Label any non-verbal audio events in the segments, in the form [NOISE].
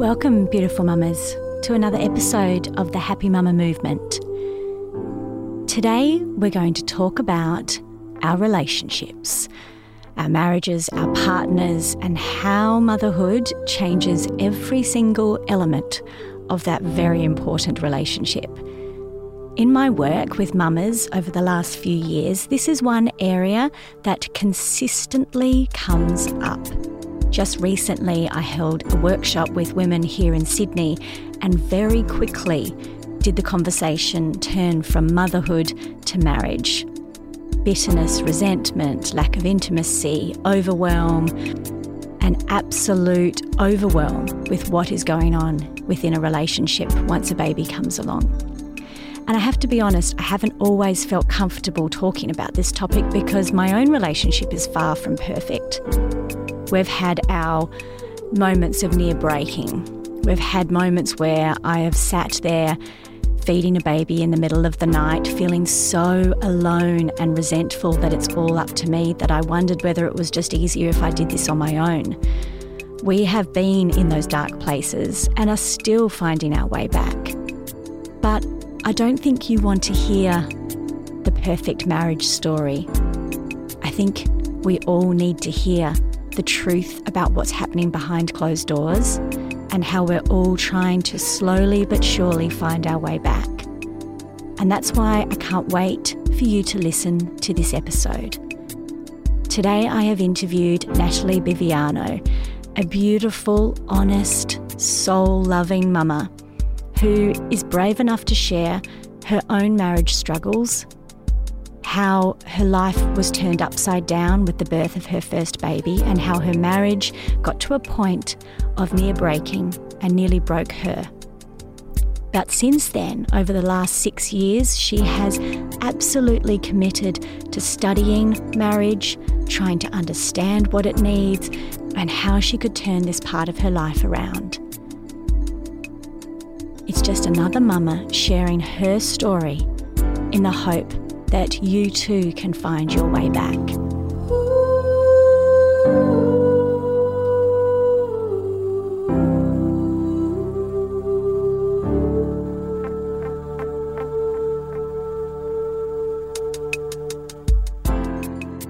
Welcome, beautiful mamas, to another episode of the Happy Mama Movement. Today, we're going to talk about our relationships, our marriages, our partners, and how motherhood changes every single element of that very important relationship. In my work with mamas over the last few years, this is one area that consistently comes up. Just recently, I held a workshop with women here in Sydney, and very quickly did the conversation turn from motherhood to marriage. Bitterness, resentment, lack of intimacy, overwhelm, an absolute overwhelm with what is going on within a relationship once a baby comes along. And I have to be honest, I haven't always felt comfortable talking about this topic because my own relationship is far from perfect. We've had our moments of near breaking. We've had moments where I have sat there feeding a baby in the middle of the night, feeling so alone and resentful that it's all up to me that I wondered whether it was just easier if I did this on my own. We have been in those dark places and are still finding our way back. But I don't think you want to hear the perfect marriage story. I think we all need to hear the truth about what's happening behind closed doors and how we're all trying to slowly but surely find our way back. And that's why I can't wait for you to listen to this episode. Today I have interviewed Nathalie Biviano, a beautiful, honest, soul loving mama who is brave enough to share her own marriage struggles, how her life was turned upside down with the birth of her first baby, and how her marriage got to a point of near breaking and nearly broke her. But since then, over the last six years, she has absolutely committed to studying marriage, trying to understand what it needs, and how she could turn this part of her life around. It's just another mama sharing her story in the hope that you too can find your way back.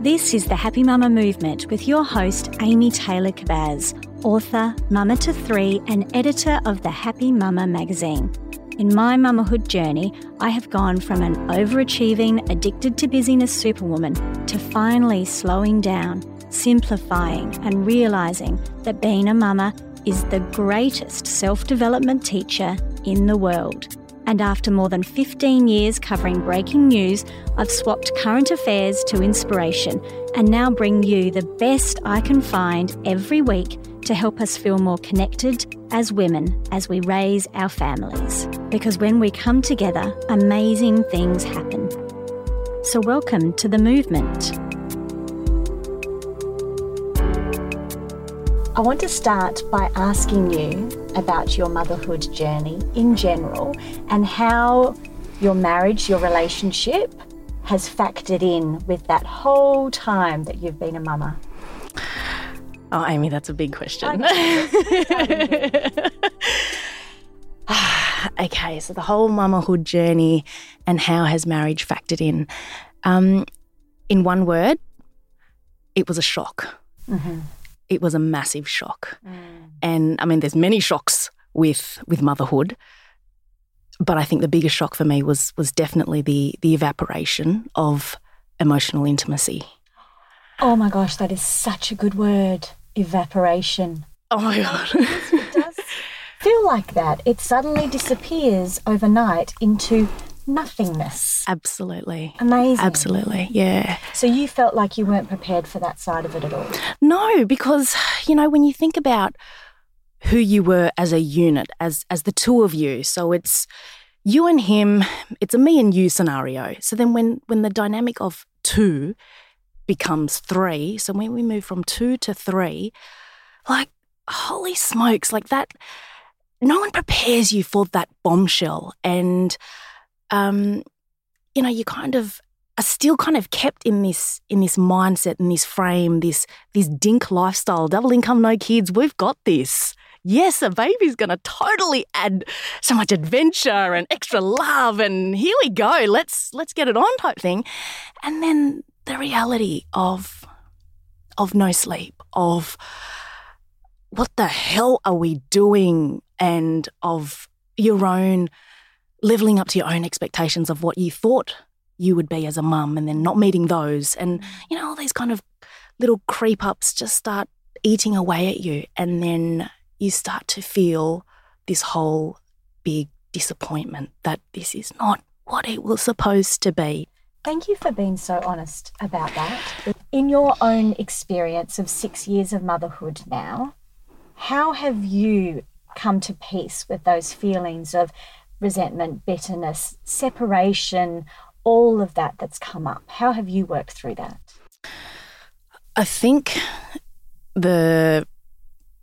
This is the Happy Mama Movement with your host, Amy Taylor Kabbaz, author, mama to three, and editor of the Happy Mama magazine. In my mamahood journey, I have gone from an overachieving, addicted to busyness superwoman to finally slowing down, simplifying, and realizing that being a mama is the greatest self development teacher in the world. And after more than 15 years covering breaking news, I've swapped current affairs to inspiration and now bring you the best I can find every week to help us feel more connected as women as we raise our families. Because when we come together, amazing things happen. So, welcome to the movement. I want to start by asking you about your motherhood journey in general and how your marriage, your relationship has factored in with that whole time that you've been a mama. Oh, Amy, that's a big question. [SIGHS] okay, so the whole mamahood journey and how has marriage factored in? Um, in one word, it was a shock. Mm-hmm. It was a massive shock, mm. and I mean, there's many shocks with with motherhood, but I think the biggest shock for me was was definitely the the evaporation of emotional intimacy. Oh my gosh, that is such a good word evaporation. Oh my God. it does feel like that. It suddenly disappears overnight into nothingness. Absolutely. Amazing. Absolutely. Yeah. So you felt like you weren't prepared for that side of it at all? No, because, you know, when you think about who you were as a unit, as as the two of you, so it's you and him, it's a me and you scenario. So then when when the dynamic of two becomes three, so when we move from two to three, like holy smokes, like that no one prepares you for that bombshell. And um, you know, you kind of are still kind of kept in this in this mindset in this frame, this this dink lifestyle, double income, no kids. We've got this. Yes, a baby's going to totally add so much adventure and extra love, and here we go. Let's let's get it on type thing, and then the reality of of no sleep, of what the hell are we doing, and of your own leveling up to your own expectations of what you thought you would be as a mum and then not meeting those. And, mm. you know, all these kind of little creep ups just start eating away at you. And then you start to feel this whole big disappointment that this is not what it was supposed to be. Thank you for being so honest about that. In your own experience of six years of motherhood now, how have you come to peace with those feelings of resentment, bitterness, separation, all of that that's come up. How have you worked through that? I think the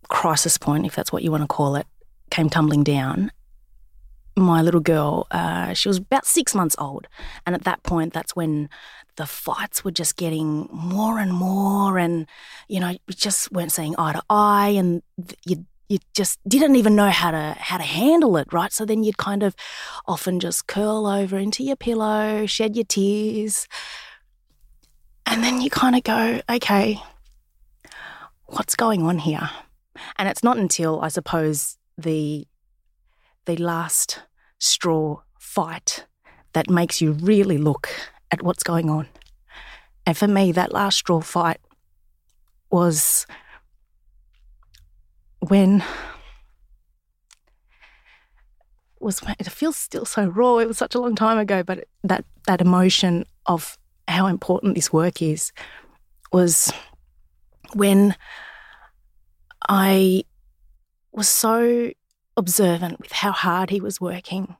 crisis point, if that's what you want to call it, came tumbling down. My little girl, uh, she was about six months old. And at that point, that's when the fights were just getting more and more. And, you know, we just weren't seeing eye to eye. And you you just didn't even know how to how to handle it, right? So then you'd kind of often just curl over into your pillow, shed your tears, and then you kind of go, okay, what's going on here? And it's not until I suppose the the last straw fight that makes you really look at what's going on. And for me, that last straw fight was when was it feels still so raw. It was such a long time ago, but that that emotion of how important this work is was when I was so observant with how hard he was working.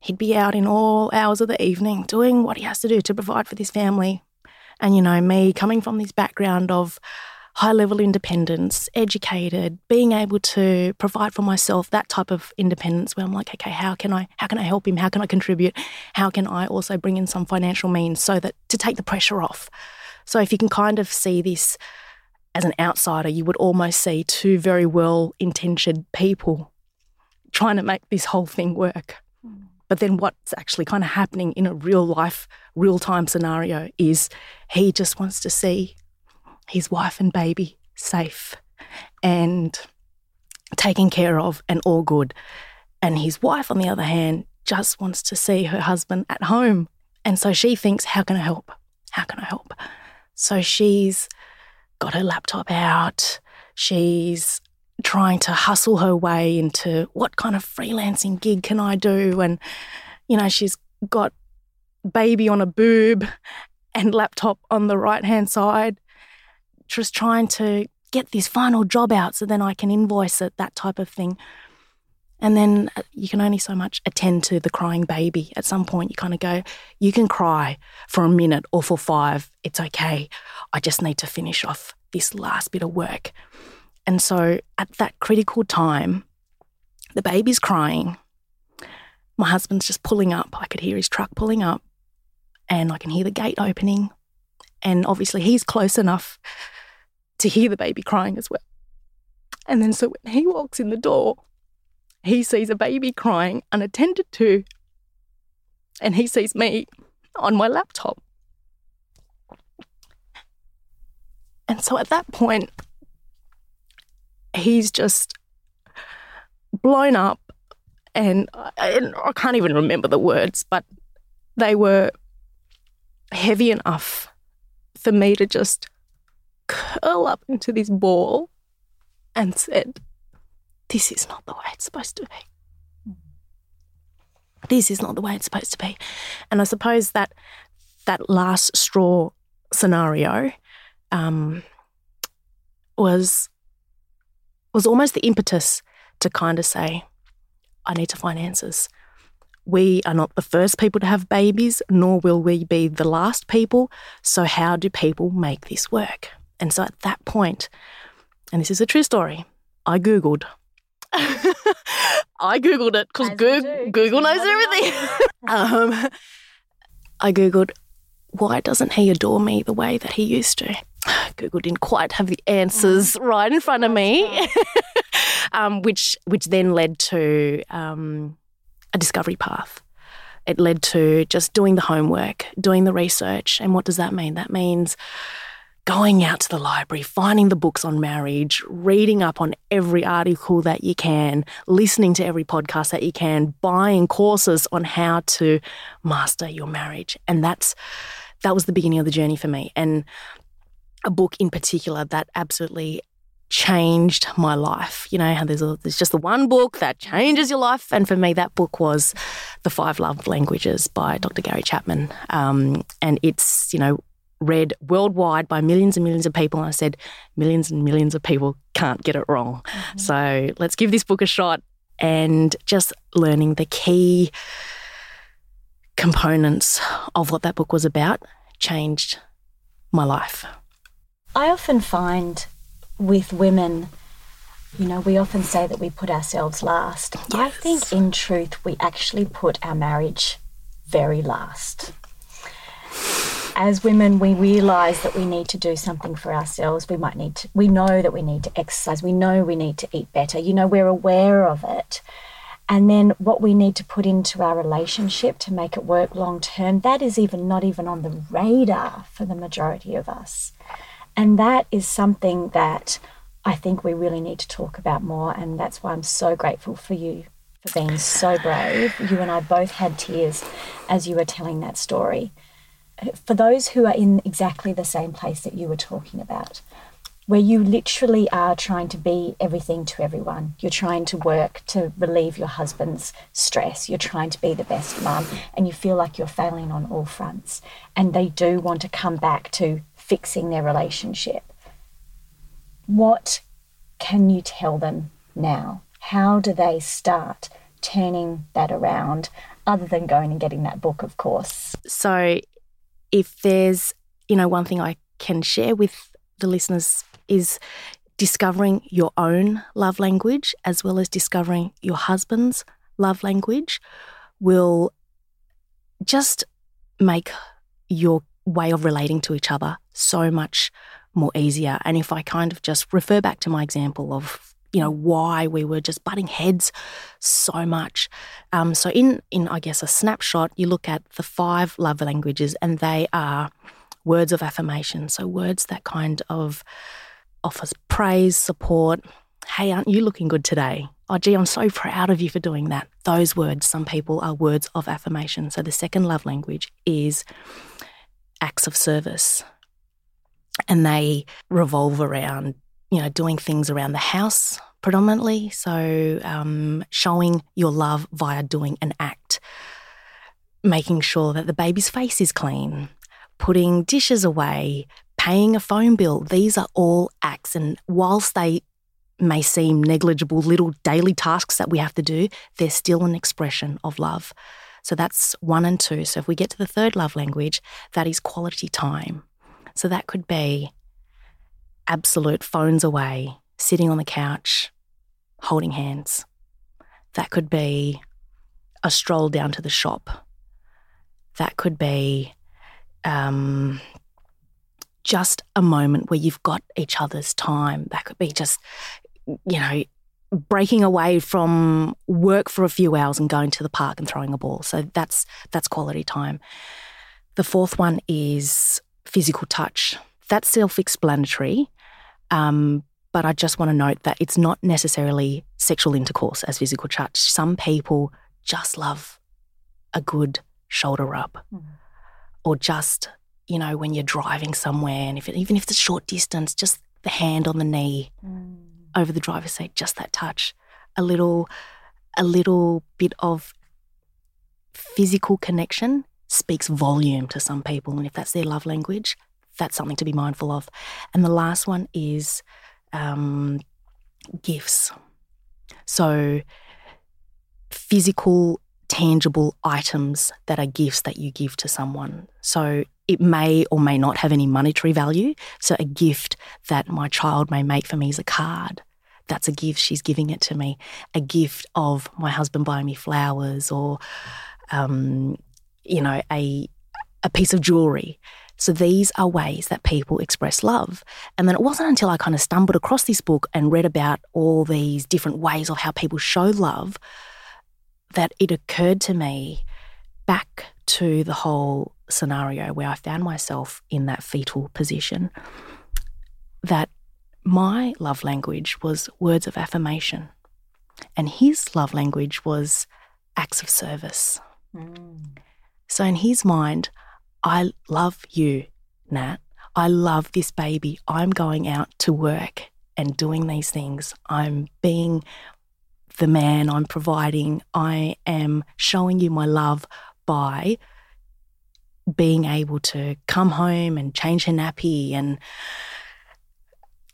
He'd be out in all hours of the evening doing what he has to do to provide for this family. And, you know, me coming from this background of high level independence, educated, being able to provide for myself that type of independence where I'm like, okay, how can I how can I help him? How can I contribute? How can I also bring in some financial means so that to take the pressure off? So if you can kind of see this as an outsider, you would almost see two very well intentioned people trying to make this whole thing work. Mm. But then what's actually kind of happening in a real life, real time scenario is he just wants to see his wife and baby safe and taken care of and all good. And his wife, on the other hand, just wants to see her husband at home. And so she thinks, how can I help? How can I help? So she's got her laptop out. She's trying to hustle her way into what kind of freelancing gig can I do? And, you know, she's got baby on a boob [LAUGHS] and laptop on the right hand side just trying to get this final job out so then I can invoice it, that type of thing. And then uh, you can only so much attend to the crying baby. At some point, you kind of go, you can cry for a minute or for five. It's okay. I just need to finish off this last bit of work. And so at that critical time, the baby's crying. My husband's just pulling up. I could hear his truck pulling up and I can hear the gate opening. And obviously, he's close enough to hear the baby crying as well. And then, so when he walks in the door, he sees a baby crying unattended to, and he sees me on my laptop. And so at that point, he's just blown up, and I, I can't even remember the words, but they were heavy enough for me to just curl up into this ball and said, This is not the way it's supposed to be. this is not the way it's supposed to be. And I suppose that that last straw scenario um, was was almost the impetus to kind of say, I need to find answers. We are not the first people to have babies, nor will we be the last people. So, how do people make this work? And so, at that point, and this is a true story, I Googled. [LAUGHS] I Googled it because Google, Google knows everything. [LAUGHS] [LAUGHS] um, I Googled, why doesn't he adore me the way that he used to? [SIGHS] Google didn't quite have the answers oh, right in front of me, [LAUGHS] um, which which then led to um, a discovery path. It led to just doing the homework, doing the research, and what does that mean? That means going out to the library, finding the books on marriage, reading up on every article that you can, listening to every podcast that you can, buying courses on how to master your marriage, and that's that was the beginning of the journey for me. And a book in particular that absolutely changed my life. You know, how there's, a, there's just the one book that changes your life. And for me, that book was The Five Love Languages by Dr. Gary Chapman. Um, and it's, you know, read worldwide by millions and millions of people. And I said, millions and millions of people can't get it wrong. Mm-hmm. So let's give this book a shot and just learning the key components of what that book was about changed my life. I often find with women, you know, we often say that we put ourselves last. Yes. I think in truth, we actually put our marriage very last. As women, we realize that we need to do something for ourselves. We might need to, we know that we need to exercise. We know we need to eat better. You know, we're aware of it. And then what we need to put into our relationship to make it work long term, that is even not even on the radar for the majority of us. And that is something that I think we really need to talk about more. And that's why I'm so grateful for you for being so brave. You and I both had tears as you were telling that story. For those who are in exactly the same place that you were talking about, where you literally are trying to be everything to everyone. You're trying to work to relieve your husband's stress. You're trying to be the best mum, and you feel like you're failing on all fronts. And they do want to come back to fixing their relationship. What can you tell them now? How do they start turning that around other than going and getting that book, of course? So, if there's, you know, one thing I can share with the listeners is discovering your own love language as well as discovering your husband's love language will just make your way of relating to each other so much more easier. And if I kind of just refer back to my example of you know why we were just butting heads so much. Um, so in in I guess a snapshot, you look at the five love languages, and they are words of affirmation. So words that kind of offers praise, support. Hey, aren't you looking good today? Oh, gee, I'm so proud of you for doing that. Those words, some people are words of affirmation. So the second love language is acts of service. And they revolve around, you know, doing things around the house predominantly. So um, showing your love via doing an act, making sure that the baby's face is clean, putting dishes away, paying a phone bill. These are all acts. And whilst they may seem negligible little daily tasks that we have to do, they're still an expression of love. So that's one and two. So if we get to the third love language, that is quality time. So that could be absolute phones away, sitting on the couch, holding hands. That could be a stroll down to the shop. That could be um, just a moment where you've got each other's time. That could be just, you know, breaking away from work for a few hours and going to the park and throwing a ball. So that's that's quality time. The fourth one is physical touch. That's self-explanatory, um, but I just want to note that it's not necessarily sexual intercourse as physical touch. Some people just love a good shoulder rub, mm. or just you know when you're driving somewhere, and if it, even if it's a short distance, just the hand on the knee. Mm over the driver's seat, just that touch, a little, a little bit of physical connection speaks volume to some people. And if that's their love language, that's something to be mindful of. And the last one is um, gifts. So, physical, tangible items that are gifts that you give to someone. So, it may or may not have any monetary value. So, a gift that my child may make for me is a card. That's a gift. She's giving it to me. A gift of my husband buying me flowers or, um, you know, a, a piece of jewelry. So these are ways that people express love. And then it wasn't until I kind of stumbled across this book and read about all these different ways of how people show love that it occurred to me back to the whole scenario where I found myself in that fetal position that my love language was words of affirmation and his love language was acts of service. Mm. So in his mind, I love you, Nat. I love this baby. I'm going out to work and doing these things. I'm being the man, I'm providing, I am showing you my love by being able to come home and change her nappy and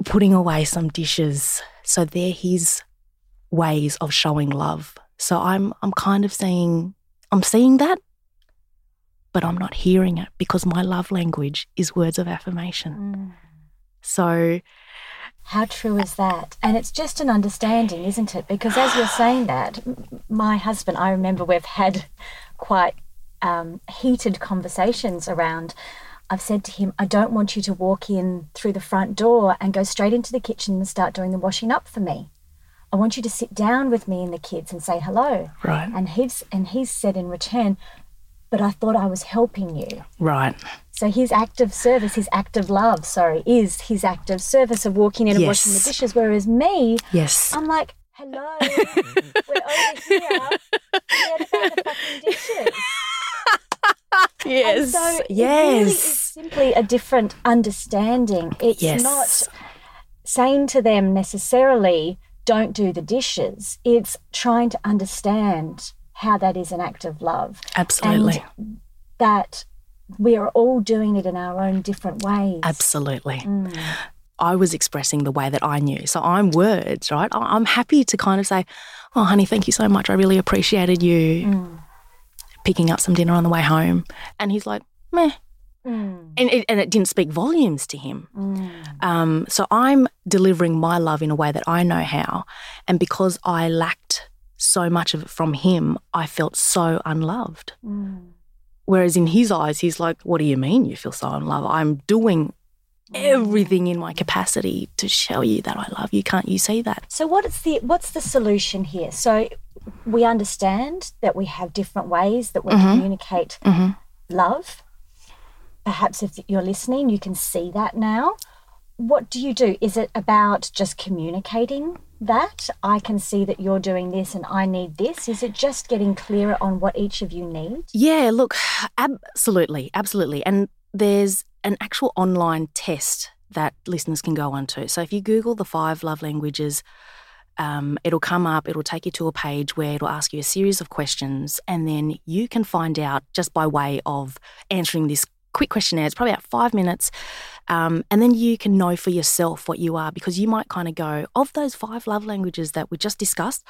putting away some dishes. So they're his ways of showing love. So I'm I'm kind of saying I'm seeing that but I'm not hearing it because my love language is words of affirmation. Mm. So, how true is that? And it's just an understanding, isn't it? Because as you're [SIGHS] saying that, my husband, I remember we've had quite um, heated conversations around. I've said to him, I don't want you to walk in through the front door and go straight into the kitchen and start doing the washing up for me. I want you to sit down with me and the kids and say hello. Right. And he's and he's said in return, but I thought I was helping you. Right. So his act of service, his act of love, sorry, is his act of service of walking in and yes. washing the dishes. Whereas me, yes, I'm like, hello, [LAUGHS] we're over here. Forget about the fucking dishes. yes. And so yes. It really is simply a different understanding. It's yes. not saying to them necessarily, don't do the dishes. It's trying to understand how that is an act of love. Absolutely. And that we are all doing it in our own different ways. Absolutely. Mm. I was expressing the way that I knew. So I'm words, right? I'm happy to kind of say, Oh, honey, thank you so much. I really appreciated you mm. picking up some dinner on the way home. And he's like, meh. Mm. And, it, and it didn't speak volumes to him. Mm. Um, so I'm delivering my love in a way that I know how. And because I lacked so much of it from him, I felt so unloved. Mm. Whereas in his eyes, he's like, What do you mean you feel so unloved? I'm doing everything in my capacity to show you that I love you. Can't you see that? So what is the what's the solution here? So we understand that we have different ways that we mm-hmm. communicate mm-hmm. love. Perhaps if you're listening, you can see that now. What do you do? Is it about just communicating that I can see that you're doing this and I need this? Is it just getting clearer on what each of you need? Yeah, look, absolutely, absolutely. And there's an actual online test that listeners can go onto. So if you Google the five love languages, um, it'll come up, it'll take you to a page where it'll ask you a series of questions, and then you can find out just by way of answering this quick questionnaire. It's probably about five minutes. Um, and then you can know for yourself what you are because you might kind of go, of those five love languages that we just discussed,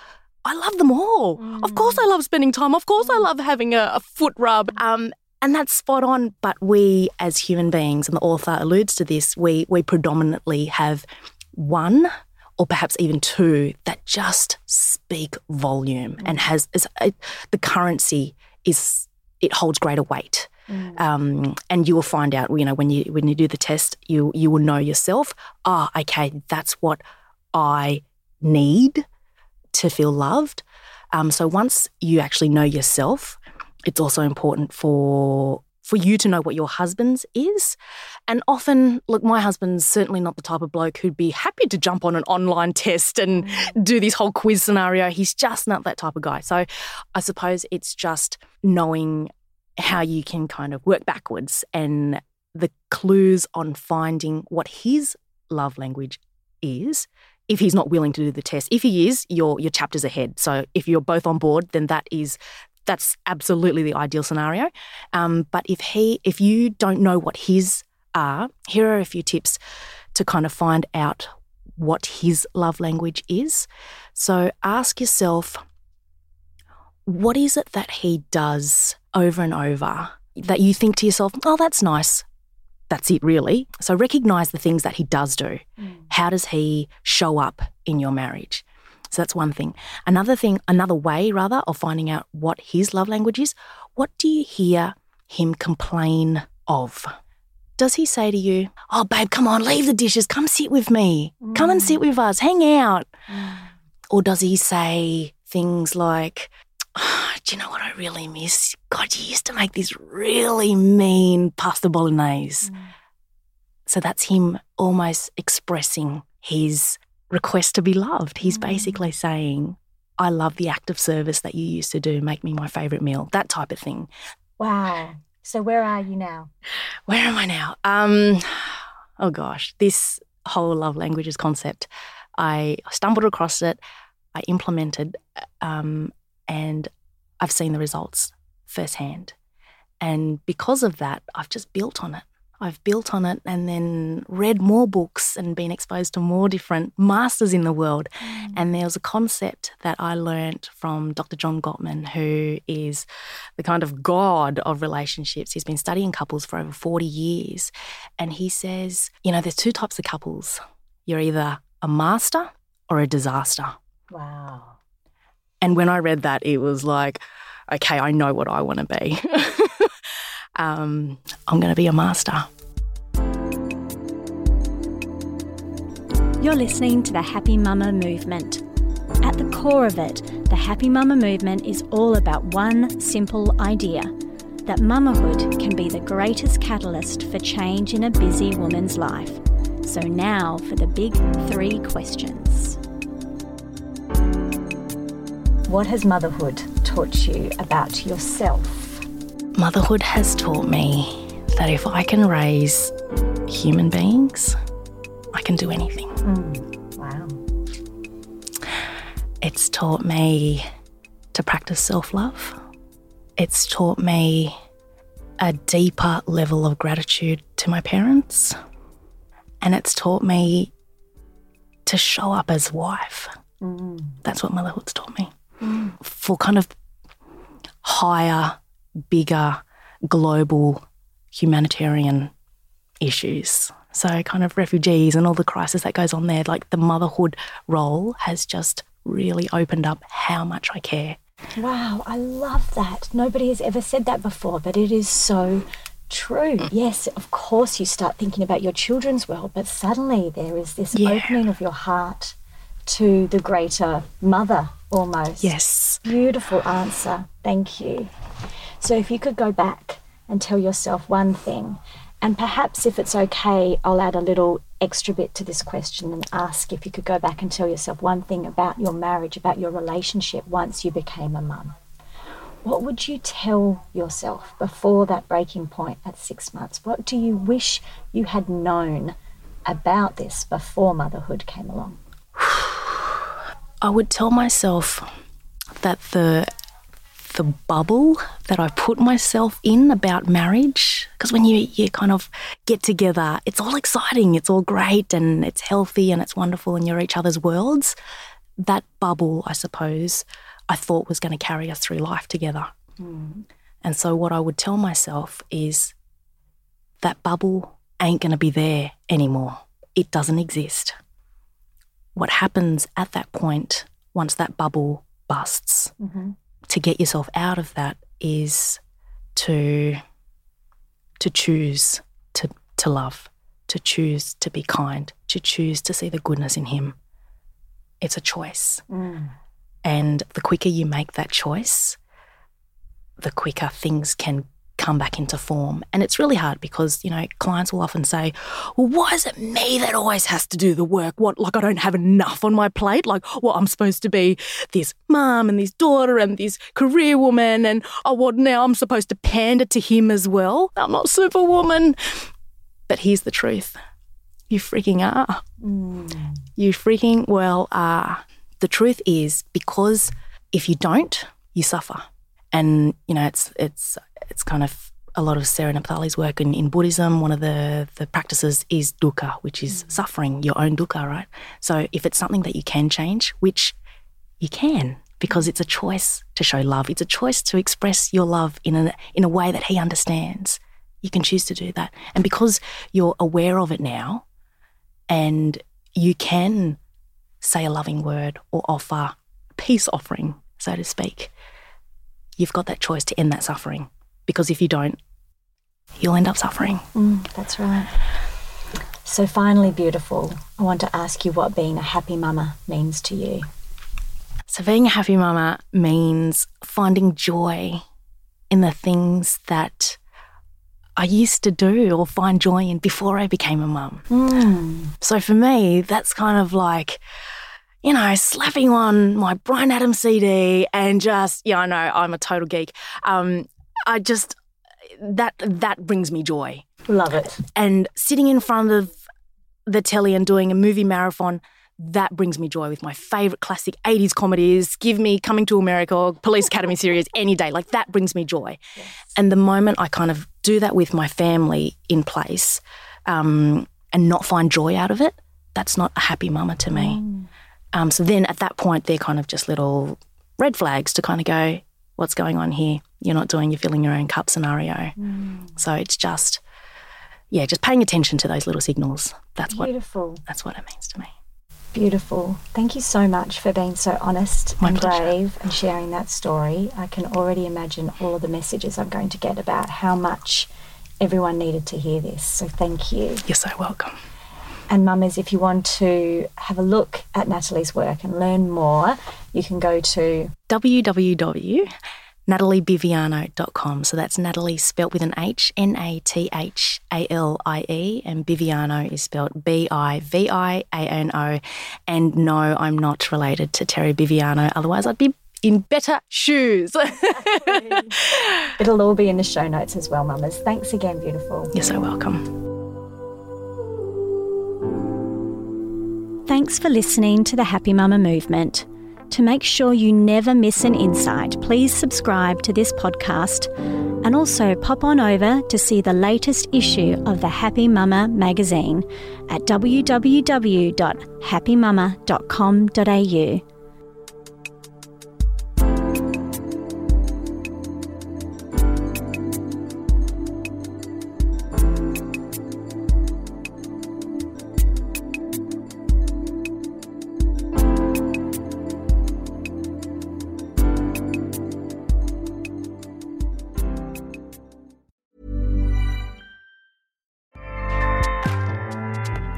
I love them all. Mm. Of course, I love spending time. Of course, I mm. love having a, a foot rub. Um, and that's spot on. But we, as human beings, and the author alludes to this, we we predominantly have one or perhaps even two that just speak volume mm. and has is, uh, the currency is it holds greater weight. Mm. Um, and you will find out, you know, when you when you do the test, you you will know yourself. Ah, oh, okay, that's what I need to feel loved. Um, so once you actually know yourself, it's also important for for you to know what your husband's is. And often, look, my husband's certainly not the type of bloke who'd be happy to jump on an online test and mm. do this whole quiz scenario. He's just not that type of guy. So I suppose it's just knowing how you can kind of work backwards and the clues on finding what his love language is if he's not willing to do the test. If he is, your your chapter's ahead. So if you're both on board, then that is that's absolutely the ideal scenario. Um, but if he, if you don't know what his are, here are a few tips to kind of find out what his love language is. So ask yourself, what is it that he does over and over that you think to yourself, oh, that's nice. That's it, really. So recognize the things that he does do. Mm. How does he show up in your marriage? So that's one thing. Another thing, another way rather of finding out what his love language is, what do you hear him complain of? Does he say to you, Oh, babe, come on, leave the dishes, come sit with me, mm. come and sit with us, hang out? Mm. Or does he say things like, oh, [SIGHS] Do you know what I really miss? God, you used to make this really mean pasta bolognese. Mm. So that's him almost expressing his request to be loved. He's mm. basically saying, I love the act of service that you used to do, make me my favourite meal, that type of thing. Wow. So where are you now? Where am I now? Um, [SIGHS] oh gosh, this whole love languages concept, I stumbled across it, I implemented, um, and I've seen the results firsthand. And because of that, I've just built on it. I've built on it and then read more books and been exposed to more different masters in the world. Mm. And there was a concept that I learned from Dr. John Gottman, who is the kind of god of relationships. He's been studying couples for over 40 years. And he says, you know, there's two types of couples you're either a master or a disaster. Wow. And when I read that, it was like, okay, I know what I want to be. [LAUGHS] um, I'm going to be a master. You're listening to the Happy Mama movement. At the core of it, the Happy Mama movement is all about one simple idea that mamahood can be the greatest catalyst for change in a busy woman's life. So, now for the big three questions. What has motherhood taught you about yourself? Motherhood has taught me that if I can raise human beings, I can do anything. Mm, wow. It's taught me to practice self love. It's taught me a deeper level of gratitude to my parents. And it's taught me to show up as wife. Mm. That's what motherhood's taught me. Mm. For kind of higher bigger global humanitarian issues. So, kind of refugees and all the crisis that goes on there, like the motherhood role has just really opened up how much I care. Wow, I love that. Nobody has ever said that before, but it is so true. Yes, of course, you start thinking about your children's world, but suddenly there is this yeah. opening of your heart to the greater mother almost. Yes. Beautiful answer. Thank you. So if you could go back and tell yourself one thing, and perhaps if it's okay, I'll add a little extra bit to this question and ask if you could go back and tell yourself one thing about your marriage, about your relationship once you became a mum. What would you tell yourself before that breaking point at six months? What do you wish you had known about this before motherhood came along? I would tell myself that the the bubble that I put myself in about marriage. Because when you, you kind of get together, it's all exciting, it's all great, and it's healthy and it's wonderful, and you're each other's worlds. That bubble, I suppose, I thought was going to carry us through life together. Mm. And so, what I would tell myself is that bubble ain't going to be there anymore. It doesn't exist. What happens at that point, once that bubble busts, mm-hmm to get yourself out of that is to to choose to to love, to choose to be kind, to choose to see the goodness in him. It's a choice. Mm. And the quicker you make that choice, the quicker things can come back into form. And it's really hard because, you know, clients will often say, well, why is it me that always has to do the work? What, like I don't have enough on my plate? Like, what, I'm supposed to be this mum and this daughter and this career woman. And, oh, what, now I'm supposed to pander to him as well? I'm not superwoman. But here's the truth you freaking are. Mm. You freaking well are. The truth is because if you don't, you suffer. and you know it's it's it's kind of a lot of Sarah Napthali's work in, in Buddhism. One of the the practices is dukkha, which is mm. suffering, your own dukkha, right? So if it's something that you can change, which you can, because it's a choice to show love. It's a choice to express your love in a in a way that he understands. You can choose to do that. And because you're aware of it now and you can say a loving word or offer a peace offering, so to speak, you've got that choice to end that suffering. Because if you don't, you'll end up suffering. Mm, that's right. So, finally, beautiful, I want to ask you what being a happy mama means to you. So, being a happy mama means finding joy in the things that I used to do or find joy in before I became a mum. Mm. So for me, that's kind of like, you know, slapping on my Bryan Adams CD and just, yeah, I know I'm a total geek. Um, I just that that brings me joy. Love it. And sitting in front of the telly and doing a movie marathon that brings me joy with my favorite classic 80s comedies. Give me Coming to America or Police Academy series any day. Like that brings me joy. Yes. And the moment I kind of do that with my family in place um, and not find joy out of it, that's not a happy mama to me. Mm. Um, so then at that point, they're kind of just little red flags to kind of go, what's going on here? You're not doing your filling your own cup scenario. Mm. So it's just, yeah, just paying attention to those little signals. That's Beautiful. what that's what it means to me. Beautiful. Thank you so much for being so honest My and pleasure. brave and sharing that story. I can already imagine all of the messages I'm going to get about how much everyone needed to hear this. So thank you. You're so welcome. And mamas, if you want to have a look at Nathalie's work and learn more, you can go to www nathaliebiviano.com. So that's Nathalie spelt with an H, N A T H A L I E, and Biviano is spelt B I V I A N O. And no, I'm not related to Terry Biviano, otherwise, I'd be in better shoes. It'll all be in the show notes as well, mamas. Thanks again, beautiful. You're so welcome. Thanks for listening to the Happy Mama Movement. To make sure you never miss an insight, please subscribe to this podcast and also pop on over to see the latest issue of the Happy Mama magazine at www.happymama.com.au.